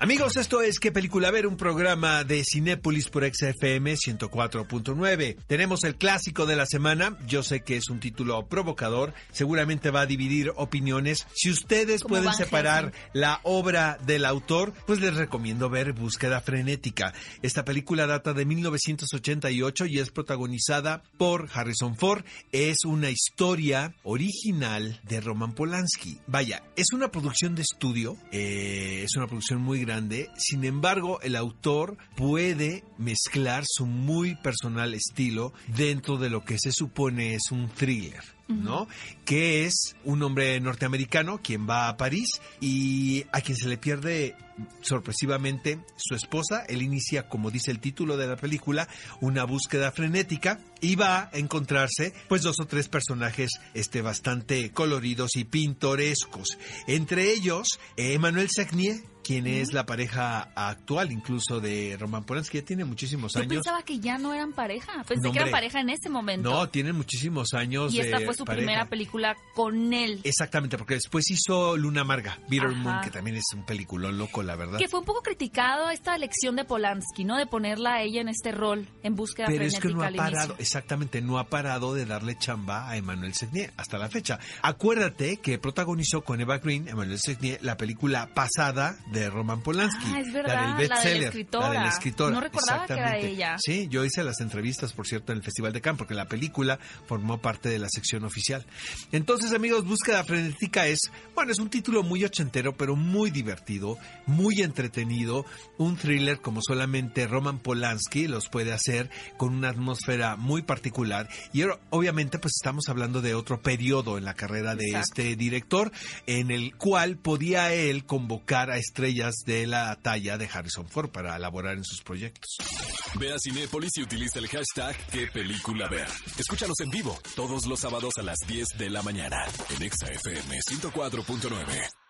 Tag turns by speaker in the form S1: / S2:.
S1: Amigos, esto es ¿Qué película ver? Un programa de Cinépolis por XFM 104.9. Tenemos el clásico de la semana. Yo sé que es un título provocador. Seguramente va a dividir opiniones. Si ustedes
S2: Como
S1: pueden
S2: Van
S1: separar
S2: Helsing.
S1: la obra del autor, pues les recomiendo ver Búsqueda Frenética. Esta película data de 1988 y es protagonizada por Harrison Ford. Es una historia original de Roman Polanski. Vaya, es una producción de estudio, eh, es una producción muy grande. Sin embargo, el autor puede mezclar su muy personal estilo dentro de lo que se supone es un thriller. ¿no? Que es un hombre norteamericano quien va a París y a quien se le pierde sorpresivamente su esposa. Él inicia, como dice el título de la película, una búsqueda frenética y va a encontrarse pues dos o tres personajes este bastante coloridos y pintorescos. Entre ellos, Emmanuel Sagnier, quien es la pareja actual incluso de Roman Polanski, ya tiene muchísimos
S2: Yo
S1: años.
S2: pensaba que ya no eran pareja. Pensé
S1: No,
S2: que eran pareja en ese momento.
S1: No, tienen muchísimos años.
S2: y esta
S1: de
S2: fue su
S1: pareja.
S2: primera película con él.
S1: Exactamente, porque después hizo Luna Amarga, Bitter
S2: Ajá.
S1: Moon, que también es un peliculón loco, la verdad.
S2: Que fue un poco criticado esta elección de Polanski, ¿no? De ponerla a ella en este rol, en búsqueda
S1: Pero es que no ha parado, exactamente, no ha parado de darle chamba a Emmanuel Segnier hasta la fecha. Acuérdate que protagonizó con Eva Green, Emmanuel Segnier, la película pasada de Roman Polanski.
S2: Ah, es verdad,
S1: la del
S2: la de la
S1: bestseller. La de la escritora.
S2: No recordaba que era ella.
S1: Sí, yo hice las entrevistas, por cierto, en el Festival de Cannes, porque la película formó parte de la sección oficial. Entonces, amigos, Búsqueda Frenética es, bueno, es un título muy ochentero, pero muy divertido, muy entretenido, un thriller como solamente Roman Polanski los puede hacer, con una atmósfera muy particular. Y obviamente, pues estamos hablando de otro periodo en la carrera de
S2: Exacto.
S1: este director, en el cual podía él convocar a estrellas de la talla de Harrison Ford para elaborar en sus proyectos.
S3: Ve a Cinépolis y utiliza el hashtag qué película. Escúchanos en vivo todos los sábados a las 10 de la mañana en Exa FM 104.9.